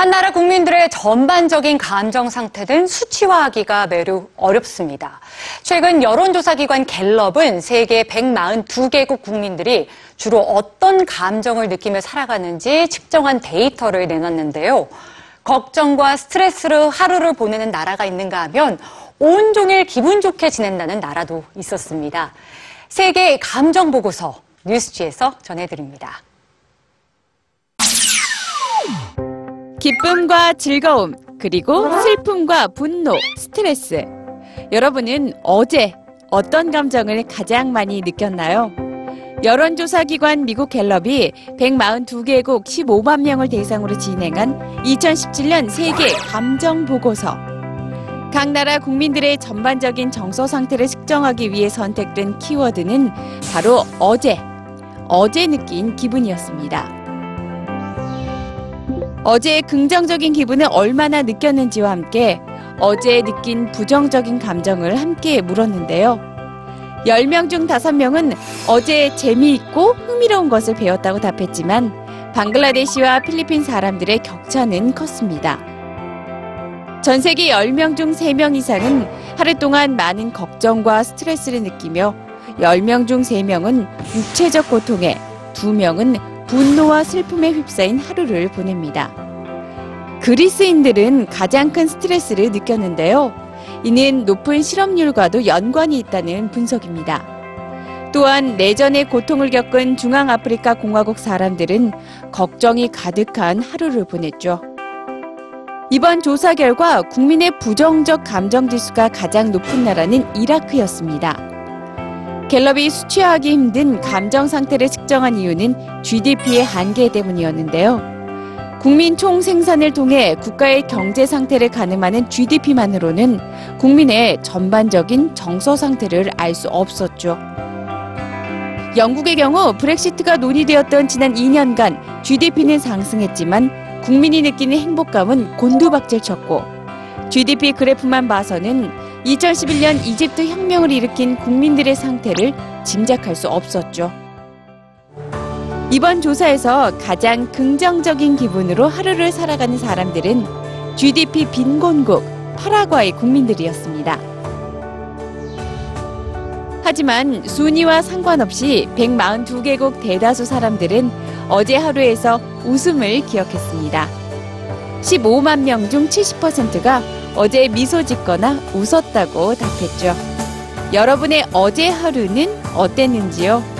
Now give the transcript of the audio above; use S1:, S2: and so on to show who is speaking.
S1: 한 나라 국민들의 전반적인 감정 상태는 수치화하기가 매우 어렵습니다. 최근 여론조사기관 갤럽은 세계 142개국 국민들이 주로 어떤 감정을 느끼며 살아가는지 측정한 데이터를 내놨는데요. 걱정과 스트레스로 하루를 보내는 나라가 있는가 하면 온종일 기분 좋게 지낸다는 나라도 있었습니다. 세계 감정 보고서 뉴스지에서 전해드립니다.
S2: 기쁨과 즐거움, 그리고 슬픔과 분노, 스트레스. 여러분은 어제 어떤 감정을 가장 많이 느꼈나요? 여론조사기관 미국 갤럽이 142개국 15만 명을 대상으로 진행한 2017년 세계 감정 보고서. 각 나라 국민들의 전반적인 정서 상태를 측정하기 위해 선택된 키워드는 바로 어제, 어제 느낀 기분이었습니다. 어제의 긍정적인 기분을 얼마나 느꼈는지와 함께 어제 느낀 부정적인 감정을 함께 물었는데요. 10명 중 5명은 어제 재미있고 흥미로운 것을 배웠다고 답했지만 방글라데시와 필리핀 사람들의 격차는 컸습니다. 전 세계 10명 중 3명 이상은 하루 동안 많은 걱정과 스트레스를 느끼며 10명 중 3명은 육체적 고통에 2명은 분노와 슬픔에 휩싸인 하루를 보냅니다. 그리스인들은 가장 큰 스트레스를 느꼈는데요. 이는 높은 실업률과도 연관이 있다는 분석입니다. 또한 내전의 고통을 겪은 중앙아프리카 공화국 사람들은 걱정이 가득한 하루를 보냈죠. 이번 조사 결과 국민의 부정적 감정 지수가 가장 높은 나라는 이라크였습니다. 갤럽이 수치화하기 힘든 감정 상태를 측정한 이유는 GDP의 한계 때문이었는데요. 국민 총 생산을 통해 국가의 경제 상태를 가늠하는 GDP만으로는 국민의 전반적인 정서 상태를 알 수 없었죠. 영국의 경우 브렉시트가 논의되었던 지난 2년간 GDP는 상승했지만 국민이 느끼는 행복감은 곤두박질 쳤고 GDP 그래프만 봐서는 2011년 이집트 혁명을 일으킨 국민들의 상태를 짐작할 수 없었죠. 이번 조사에서 가장 긍정적인 기분으로 하루를 살아가는 사람들은 GDP 빈곤국 파라과이 국민들이었습니다. 하지만 순위와 상관없이 142개국 대다수 사람들은 어제 하루에서 웃음을 기억했습니다. 15만 명 중 70%가 어제 미소 짓거나 웃었다고 답했죠. 여러분의 어제 하루는 어땠는지요?